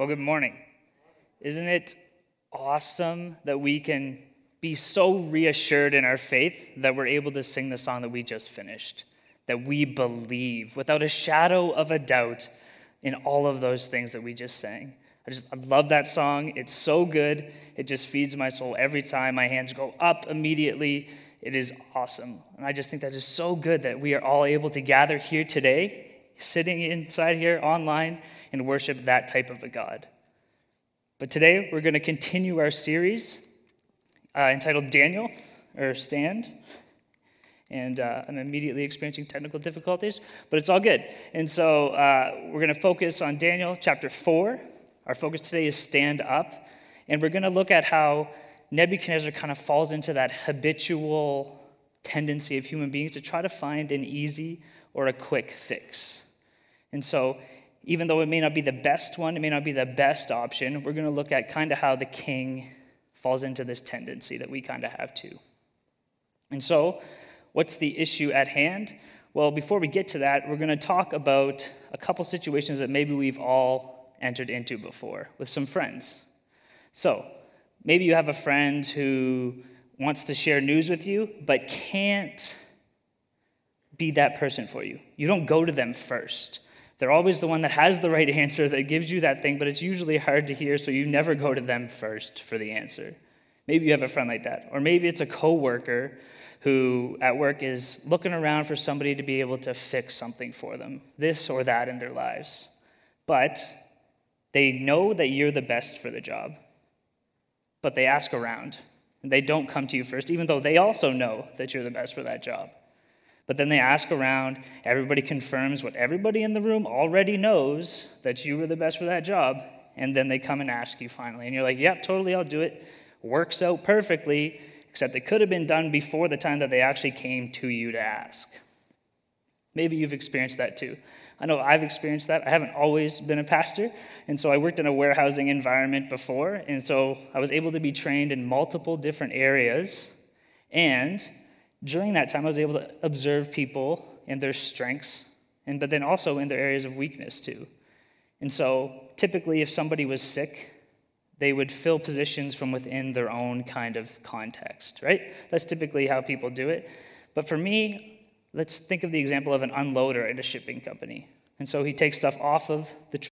Well, good morning. Isn't it awesome that we can be so reassured in our faith that we're able to sing the song that we just finished? That we believe without a shadow of a doubt in all of those things that we just sang. I just I love that song. It's so good. It just feeds my soul every time. My hands go up immediately. It is awesome. And I just think that is so good that we are all able to gather here today sitting inside here online and worship that type of a God. But today we're going to continue our series uh, entitled Daniel, or Stand. And uh, I'm immediately experiencing technical difficulties, but it's all good. And so uh, we're going to focus on Daniel chapter 4. Our focus today is Stand Up. And we're going to look at how Nebuchadnezzar kind of falls into that habitual tendency of human beings to try to find an easy or a quick fix. And so, even though it may not be the best one, it may not be the best option, we're going to look at kind of how the king falls into this tendency that we kind of have too. And so, what's the issue at hand? Well, before we get to that, we're going to talk about a couple situations that maybe we've all entered into before with some friends. So, maybe you have a friend who wants to share news with you, but can't be that person for you. You don't go to them first. They're always the one that has the right answer that gives you that thing, but it's usually hard to hear, so you never go to them first for the answer. Maybe you have a friend like that. Or maybe it's a coworker who at work is looking around for somebody to be able to fix something for them, this or that in their lives. But they know that you're the best for the job, but they ask around. And they don't come to you first, even though they also know that you're the best for that job. But then they ask around, everybody confirms what everybody in the room already knows that you were the best for that job, and then they come and ask you finally. And you're like, yep, totally, I'll do it. Works out perfectly, except it could have been done before the time that they actually came to you to ask. Maybe you've experienced that too. I know I've experienced that. I haven't always been a pastor, and so I worked in a warehousing environment before, and so I was able to be trained in multiple different areas. And during that time, I was able to observe people and their strengths, and, but then also in their areas of weakness too. And so typically, if somebody was sick, they would fill positions from within their own kind of context, right? That's typically how people do it. But for me, let's think of the example of an unloader at a shipping company. And so he takes stuff off of the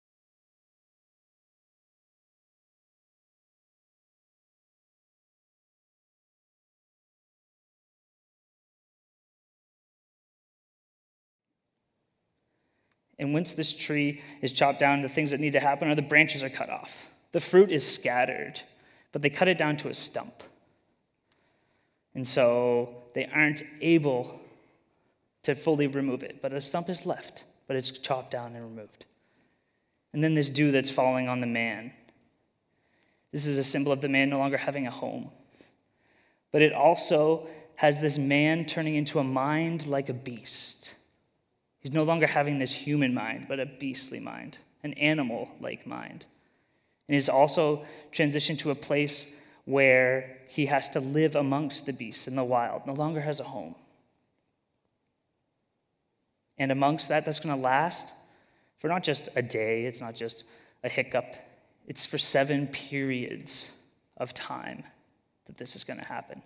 And once this tree is chopped down, the things that need to happen are the branches are cut off. The fruit is scattered, but they cut it down to a stump. And so they aren't able to fully remove it, but a stump is left, but it's chopped down and removed. And then this dew that's falling on the man. This is a symbol of the man no longer having a home. But it also has this man turning into a mind like a beast. He's no longer having this human mind, but a beastly mind, an animal like mind. And he's also transitioned to a place where he has to live amongst the beasts in the wild, no longer has a home. And amongst that, that's going to last for not just a day, it's not just a hiccup, it's for seven periods of time that this is going to happen.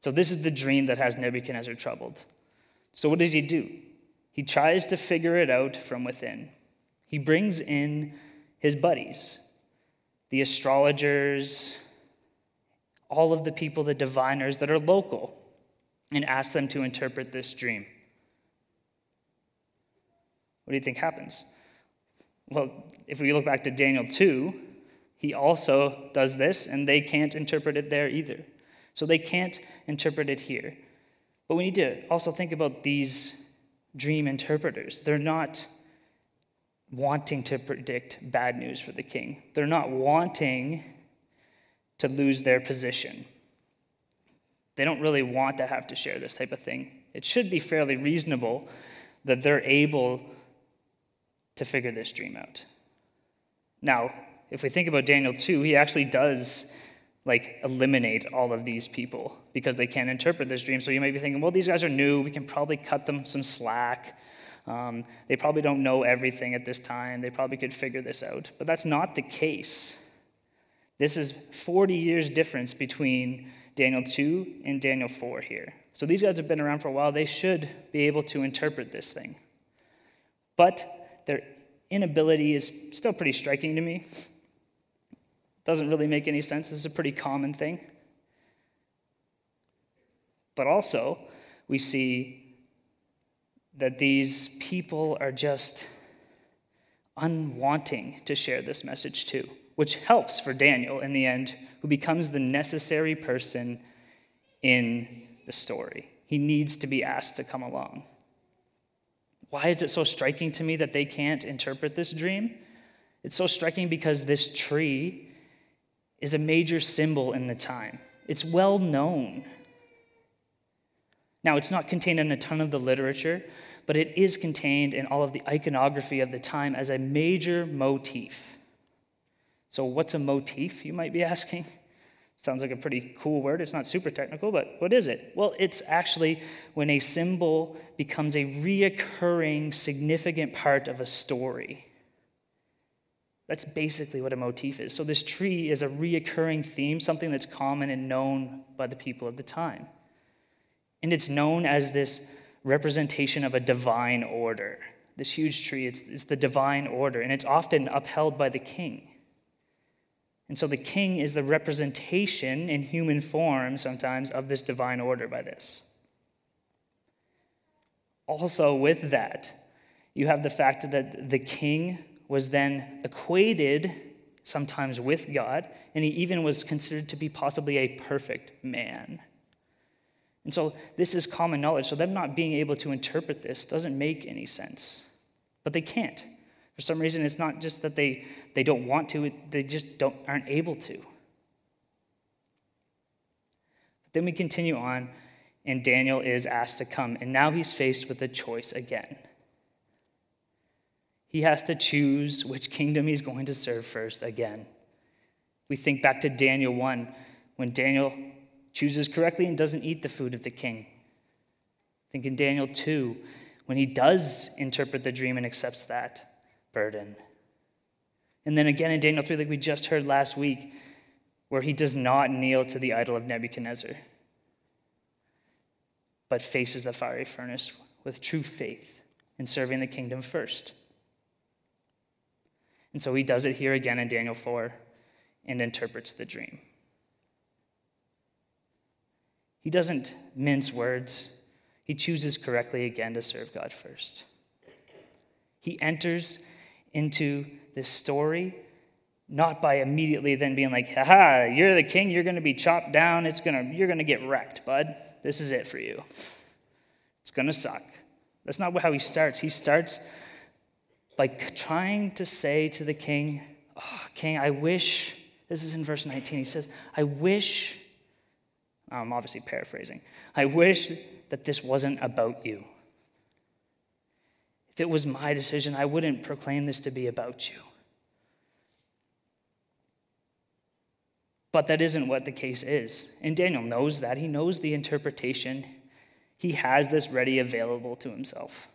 So, this is the dream that has Nebuchadnezzar troubled. So, what does he do? He tries to figure it out from within. He brings in his buddies, the astrologers, all of the people, the diviners that are local, and asks them to interpret this dream. What do you think happens? Well, if we look back to Daniel 2, he also does this, and they can't interpret it there either. So they can't interpret it here. But we need to also think about these dream interpreters. They're not wanting to predict bad news for the king, they're not wanting to lose their position. They don't really want to have to share this type of thing. It should be fairly reasonable that they're able to figure this dream out. Now, if we think about Daniel 2, he actually does like eliminate all of these people because they can't interpret this dream. So you might be thinking, well, these guys are new. We can probably cut them some slack. Um, they probably don't know everything at this time. They probably could figure this out. But that's not the case. This is 40 years difference between Daniel 2 and Daniel 4 here. So these guys have been around for a while. They should be able to interpret this thing. But their inability is still pretty striking to me. Doesn't really make any sense. This is a pretty common thing. But also, we see that these people are just unwanting to share this message too, which helps for Daniel in the end, who becomes the necessary person in the story. He needs to be asked to come along. Why is it so striking to me that they can't interpret this dream? It's so striking because this tree is a major symbol in the time. It's well known. Now, it's not contained in a ton of the literature, but it is contained in all of the iconography of the time as a major motif. So, what's a motif, you might be asking? Sounds like a pretty cool word. It's not super technical, but what is it? Well, it's actually when a symbol becomes a reoccurring, significant part of a story. That's basically what a motif is. So, this tree is a reoccurring theme, something that's common and known by the people of the time. And it's known as this representation of a divine order. This huge tree, it's, it's the divine order, and it's often upheld by the king. And so the king is the representation in human form sometimes of this divine order by this. Also, with that, you have the fact that the king was then equated sometimes with God, and he even was considered to be possibly a perfect man. And so this is common knowledge. So them not being able to interpret this doesn't make any sense. But they can't. For some reason, it's not just that they, they don't want to, they just don't, aren't able to. But then we continue on, and Daniel is asked to come. And now he's faced with a choice again. He has to choose which kingdom he's going to serve first again. We think back to Daniel 1, when Daniel chooses correctly and doesn't eat the food of the king. Think in Daniel 2, when he does interpret the dream and accepts that burden. And then again in Daniel 3, like we just heard last week, where he does not kneel to the idol of Nebuchadnezzar, but faces the fiery furnace with true faith in serving the kingdom first. And so he does it here again in Daniel 4 and interprets the dream. He doesn't mince words. He chooses correctly again to serve God first. He enters into this story not by immediately then being like, haha, you're the king, you're going to be chopped down, it's gonna, you're going to get wrecked, bud. This is it for you. It's going to suck. That's not how he starts. He starts by trying to say to the king, oh, King, I wish, this is in verse 19, he says, I wish I'm obviously paraphrasing. I wish that this wasn't about you. If it was my decision, I wouldn't proclaim this to be about you. But that isn't what the case is. And Daniel knows that. He knows the interpretation. He has this ready available to himself.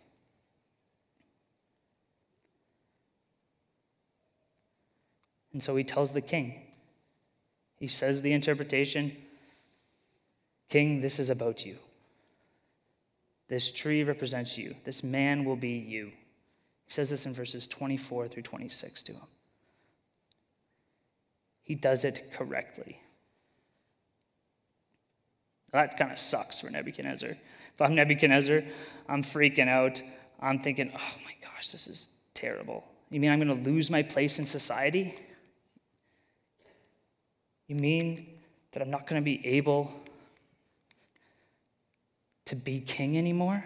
And so he tells the king. He says the interpretation. King, this is about you. This tree represents you. This man will be you. He says this in verses 24 through 26 to him. He does it correctly. That kind of sucks for Nebuchadnezzar. If I'm Nebuchadnezzar, I'm freaking out. I'm thinking, oh my gosh, this is terrible. You mean I'm going to lose my place in society? You mean that I'm not going to be able to be king anymore?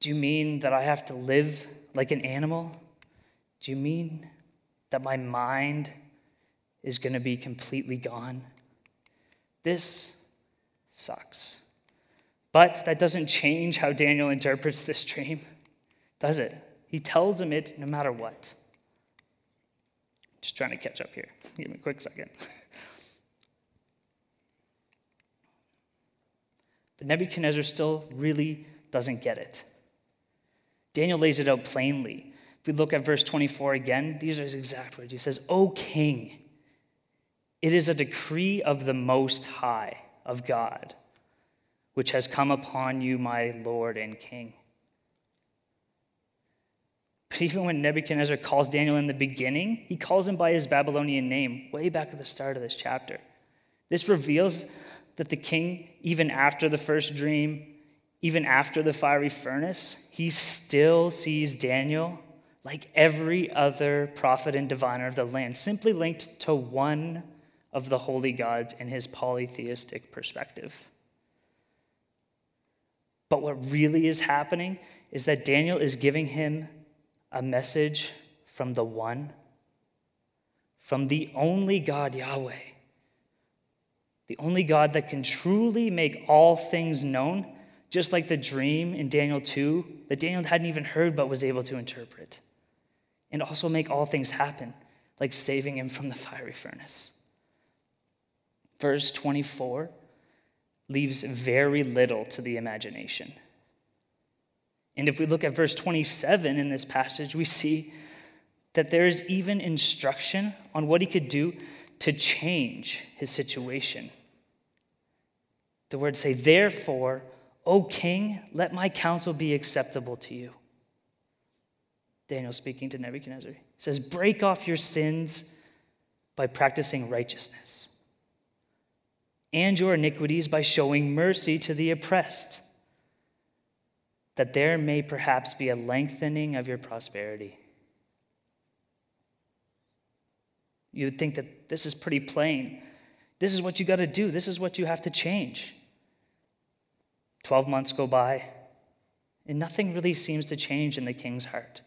Do you mean that I have to live like an animal? Do you mean that my mind is going to be completely gone? This sucks. But that doesn't change how Daniel interprets this dream, does it? He tells him it no matter what. Just trying to catch up here. Give me a quick second. But Nebuchadnezzar still really doesn't get it. Daniel lays it out plainly. If we look at verse 24 again, these are his exact words. He says, O king, it is a decree of the Most High, of God, which has come upon you, my Lord and King. Even when Nebuchadnezzar calls Daniel in the beginning, he calls him by his Babylonian name, way back at the start of this chapter. This reveals that the king, even after the first dream, even after the fiery furnace, he still sees Daniel like every other prophet and diviner of the land, simply linked to one of the holy gods in his polytheistic perspective. But what really is happening is that Daniel is giving him a message from the one, from the only God, Yahweh, the only God that can truly make all things known, just like the dream in Daniel 2 that Daniel hadn't even heard but was able to interpret, and also make all things happen, like saving him from the fiery furnace. Verse 24 leaves very little to the imagination. And if we look at verse 27 in this passage, we see that there is even instruction on what he could do to change his situation. The words say, Therefore, O king, let my counsel be acceptable to you. Daniel speaking to Nebuchadnezzar. He says, Break off your sins by practicing righteousness and your iniquities by showing mercy to the oppressed, that there may perhaps be a lengthening of your prosperity. You would think that this is pretty plain. This is what you got to do, this is what you have to change. 12 months go by, and nothing really seems to change in the king's heart.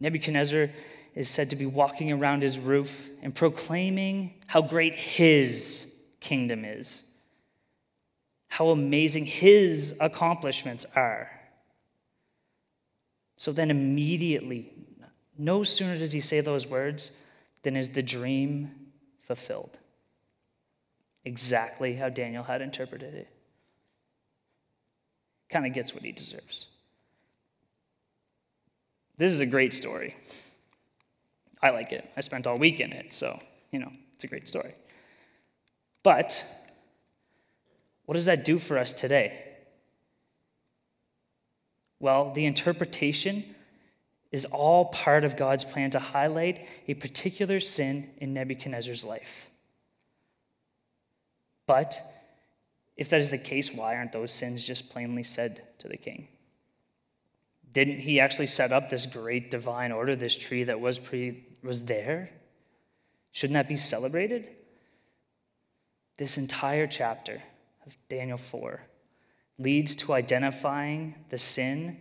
Nebuchadnezzar is said to be walking around his roof and proclaiming how great his kingdom is, how amazing his accomplishments are. So then, immediately, no sooner does he say those words than is the dream fulfilled. Exactly how Daniel had interpreted it. Kind of gets what he deserves. This is a great story. I like it. I spent all week in it, so, you know, it's a great story. But what does that do for us today? Well, the interpretation is all part of God's plan to highlight a particular sin in Nebuchadnezzar's life. But if that is the case, why aren't those sins just plainly said to the king? Didn't he actually set up this great divine order, this tree that was, pre, was there? Shouldn't that be celebrated? This entire chapter of Daniel 4 leads to identifying the sin,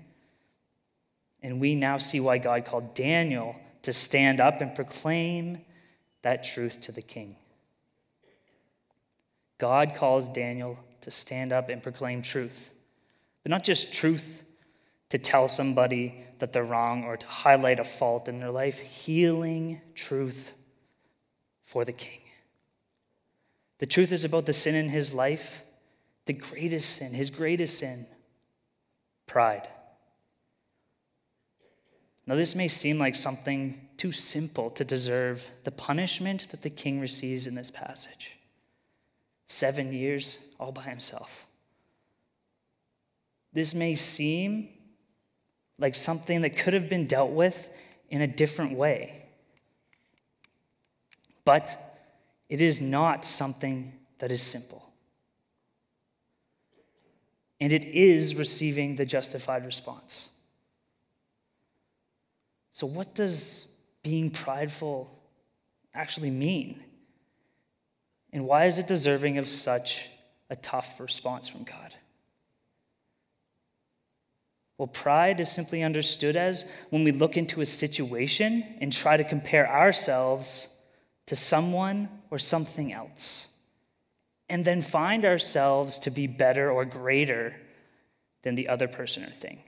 and we now see why God called Daniel to stand up and proclaim that truth to the king. God calls Daniel to stand up and proclaim truth, but not just truth to tell somebody that they're wrong or to highlight a fault in their life, healing truth for the king. The truth is about the sin in his life, the greatest sin, his greatest sin pride. Now, this may seem like something too simple to deserve the punishment that the king receives in this passage seven years all by himself. This may seem like something that could have been dealt with in a different way. But it is not something that is simple. And it is receiving the justified response. So, what does being prideful actually mean? And why is it deserving of such a tough response from God? Well, pride is simply understood as when we look into a situation and try to compare ourselves to someone or something else, and then find ourselves to be better or greater than the other person or thing.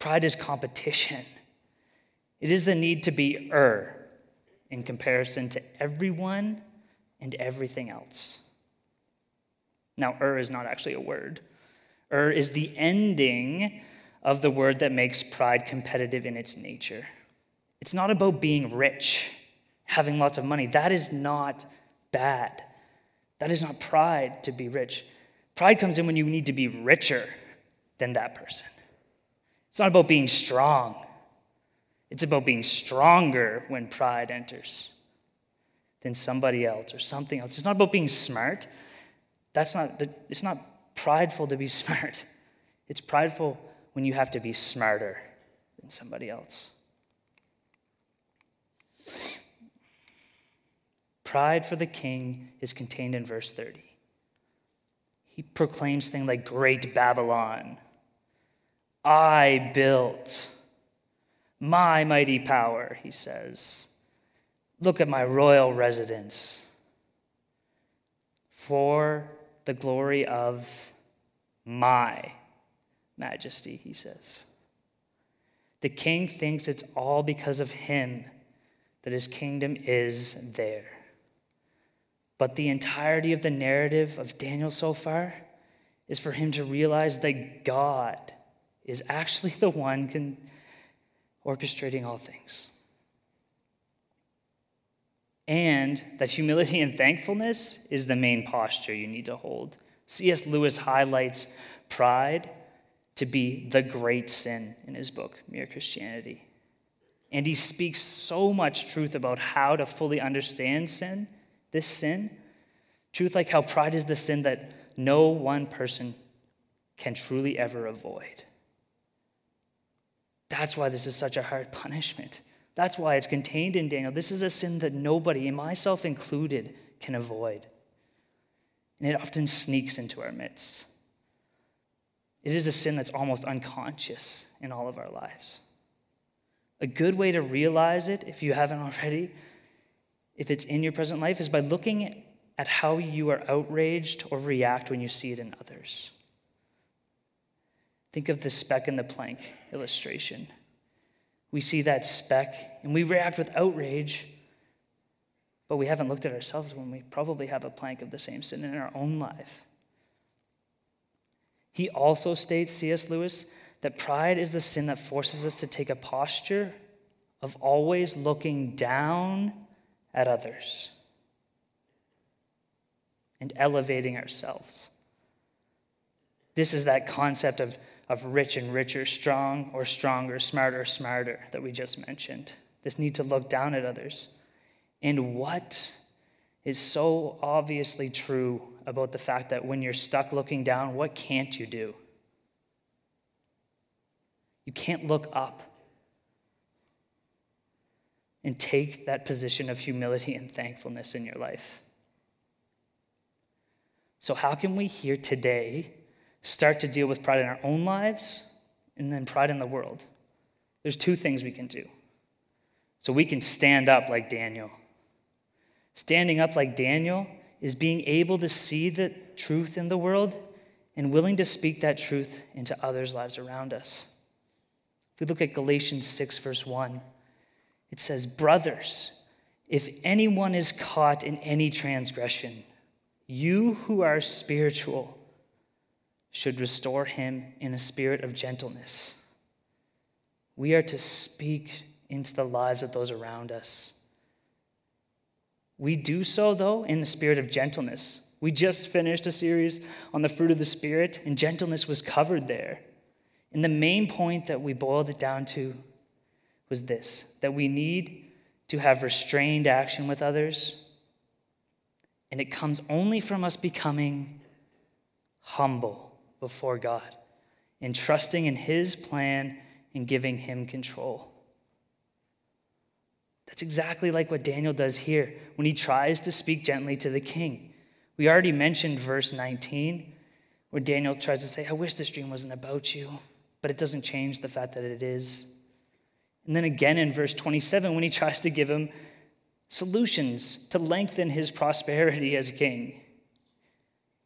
Pride is competition. It is the need to be er in comparison to everyone and everything else. Now, er is not actually a word. Er is the ending of the word that makes pride competitive in its nature. It's not about being rich, having lots of money. That is not bad. That is not pride to be rich. Pride comes in when you need to be richer than that person. It's not about being strong, it's about being stronger when pride enters than somebody else or something else. It's not about being smart. That's not, it's not prideful to be smart. It's prideful when you have to be smarter than somebody else. Pride for the king is contained in verse 30. He proclaims things like Great Babylon. I built my mighty power, he says. Look at my royal residence. For the glory of my majesty, he says. The king thinks it's all because of him that his kingdom is there. But the entirety of the narrative of Daniel so far is for him to realize that God is actually the one can, orchestrating all things. And that humility and thankfulness is the main posture you need to hold. C.S. Lewis highlights pride to be the great sin in his book, Mere Christianity. And he speaks so much truth about how to fully understand sin this sin. Truth like how pride is the sin that no one person can truly ever avoid. That's why this is such a hard punishment. That's why it's contained in Daniel. This is a sin that nobody, myself included, can avoid. And it often sneaks into our midst. It is a sin that's almost unconscious in all of our lives. A good way to realize it, if you haven't already, if it's in your present life, is by looking at how you are outraged or react when you see it in others. Think of the speck in the plank illustration. We see that speck and we react with outrage, but we haven't looked at ourselves when we probably have a plank of the same sin in our own life. He also states, C.S. Lewis, that pride is the sin that forces us to take a posture of always looking down at others and elevating ourselves. This is that concept of, of rich and richer, strong or stronger, smarter, smarter that we just mentioned. This need to look down at others. And what is so obviously true about the fact that when you're stuck looking down, what can't you do? You can't look up and take that position of humility and thankfulness in your life. So, how can we here today start to deal with pride in our own lives and then pride in the world? There's two things we can do. So, we can stand up like Daniel. Standing up like Daniel is being able to see the truth in the world and willing to speak that truth into others' lives around us. If we look at Galatians 6, verse 1, it says, Brothers, if anyone is caught in any transgression, you who are spiritual should restore him in a spirit of gentleness. We are to speak into the lives of those around us. We do so, though, in the spirit of gentleness. We just finished a series on the fruit of the Spirit, and gentleness was covered there. And the main point that we boiled it down to was this that we need to have restrained action with others and it comes only from us becoming humble before God and trusting in His plan and giving Him control. That's exactly like what Daniel does here when he tries to speak gently to the king. We already mentioned verse 19, where Daniel tries to say, I wish this dream wasn't about you, but it doesn't change the fact that it is. And then again in verse 27, when he tries to give him solutions to lengthen his prosperity as king.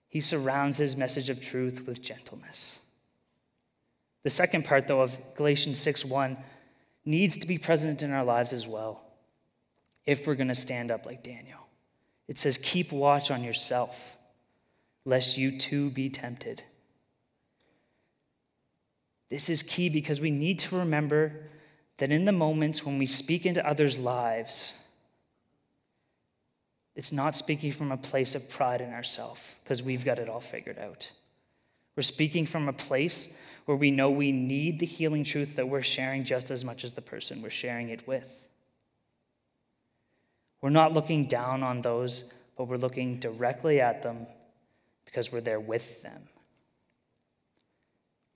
He surrounds his message of truth with gentleness. The second part, though, of Galatians 6 1 needs to be present in our lives as well if we're going to stand up like Daniel. It says, Keep watch on yourself, lest you too be tempted. This is key because we need to remember that in the moments when we speak into others' lives, it's not speaking from a place of pride in ourselves because we've got it all figured out. We're speaking from a place where we know we need the healing truth that we're sharing just as much as the person we're sharing it with. We're not looking down on those, but we're looking directly at them because we're there with them.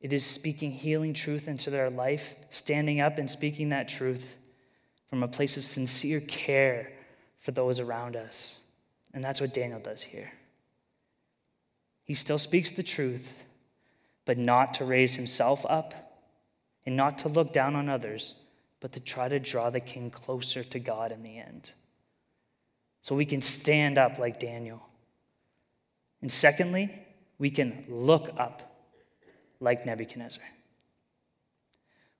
It is speaking healing truth into their life, standing up and speaking that truth from a place of sincere care for those around us. And that's what Daniel does here. He still speaks the truth, but not to raise himself up and not to look down on others, but to try to draw the king closer to God in the end. So we can stand up like Daniel. And secondly, we can look up like Nebuchadnezzar.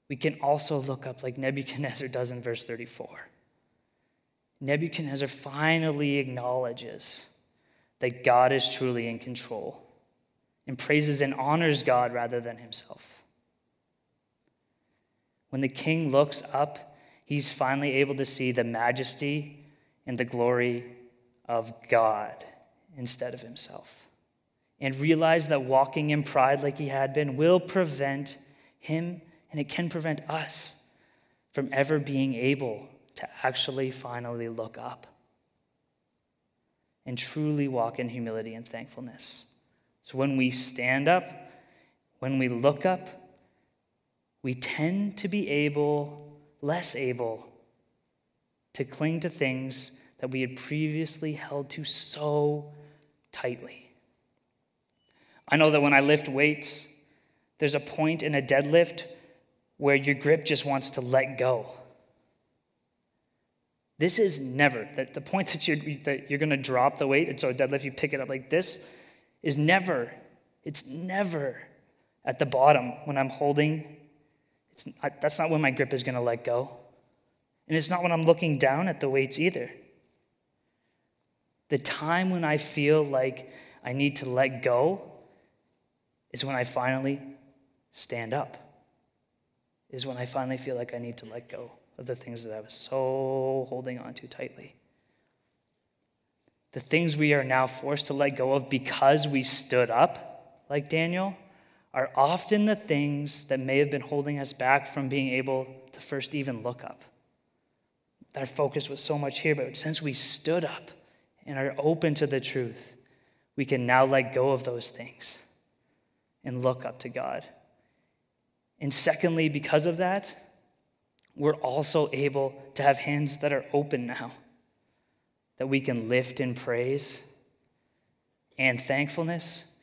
We can also look up like Nebuchadnezzar does in verse 34. Nebuchadnezzar finally acknowledges that God is truly in control and praises and honors God rather than himself. When the king looks up, he's finally able to see the majesty and the glory of God instead of himself and realize that walking in pride like he had been will prevent him and it can prevent us from ever being able to actually finally look up and truly walk in humility and thankfulness. So when we stand up, when we look up, we tend to be able, less able, to cling to things that we had previously held to so tightly. I know that when I lift weights, there's a point in a deadlift where your grip just wants to let go. This is never, that the point that you're, that you're to drop the weight, and so a deadlift, you pick it up like this, is never, it's never at the bottom when I'm holding. It's, I, that's not when my grip is to let go. And it's not when I'm looking down at the weights either. The time when I feel like I need to let go is when I finally stand up, is when I finally feel like I need to let go of the things that I was so holding on to tightly. The things we are now forced to let go of because we stood up, like Daniel, are often the things that may have been holding us back from being able to first even look up. Our focus was so much here, but since we stood up and are open to the truth, we can now let go of those things and look up to God. And secondly, because of that, we're also able to have hands that are open now, that we can lift in praise and thankfulness,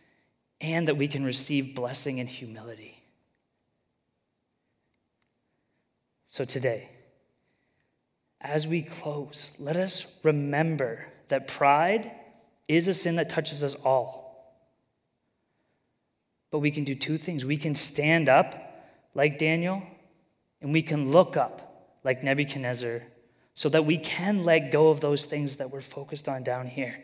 and that we can receive blessing and humility. So today, as we close, let us remember that pride is a sin that touches us all. But we can do two things. We can stand up like Daniel, and we can look up like Nebuchadnezzar so that we can let go of those things that we're focused on down here.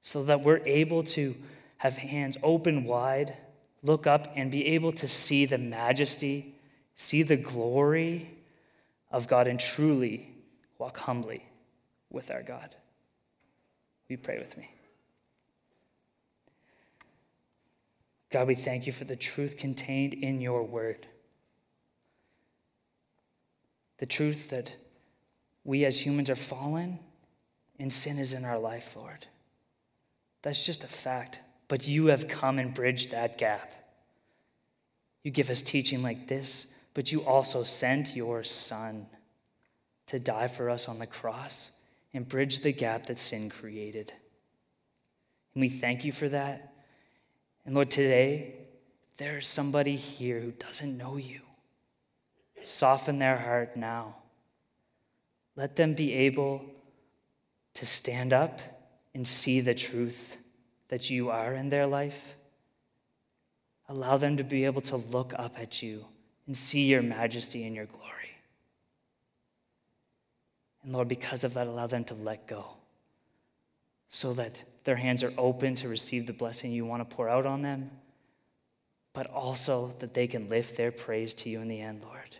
So that we're able to have hands open wide, look up, and be able to see the majesty, see the glory of God, and truly walk humbly with our God. We pray with me. God, we thank you for the truth contained in your word. The truth that we as humans are fallen and sin is in our life, Lord. That's just a fact. But you have come and bridged that gap. You give us teaching like this, but you also sent your Son to die for us on the cross and bridge the gap that sin created. And we thank you for that. And Lord, today, there's somebody here who doesn't know you. Soften their heart now. Let them be able to stand up and see the truth that you are in their life. Allow them to be able to look up at you and see your majesty and your glory. And Lord, because of that, allow them to let go so that their hands are open to receive the blessing you want to pour out on them, but also that they can lift their praise to you in the end, Lord.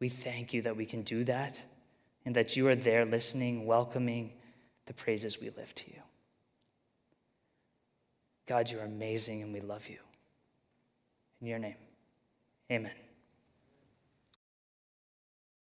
We thank you that we can do that and that you are there listening, welcoming the praises we lift to you. God, you are amazing and we love you. In your name, amen.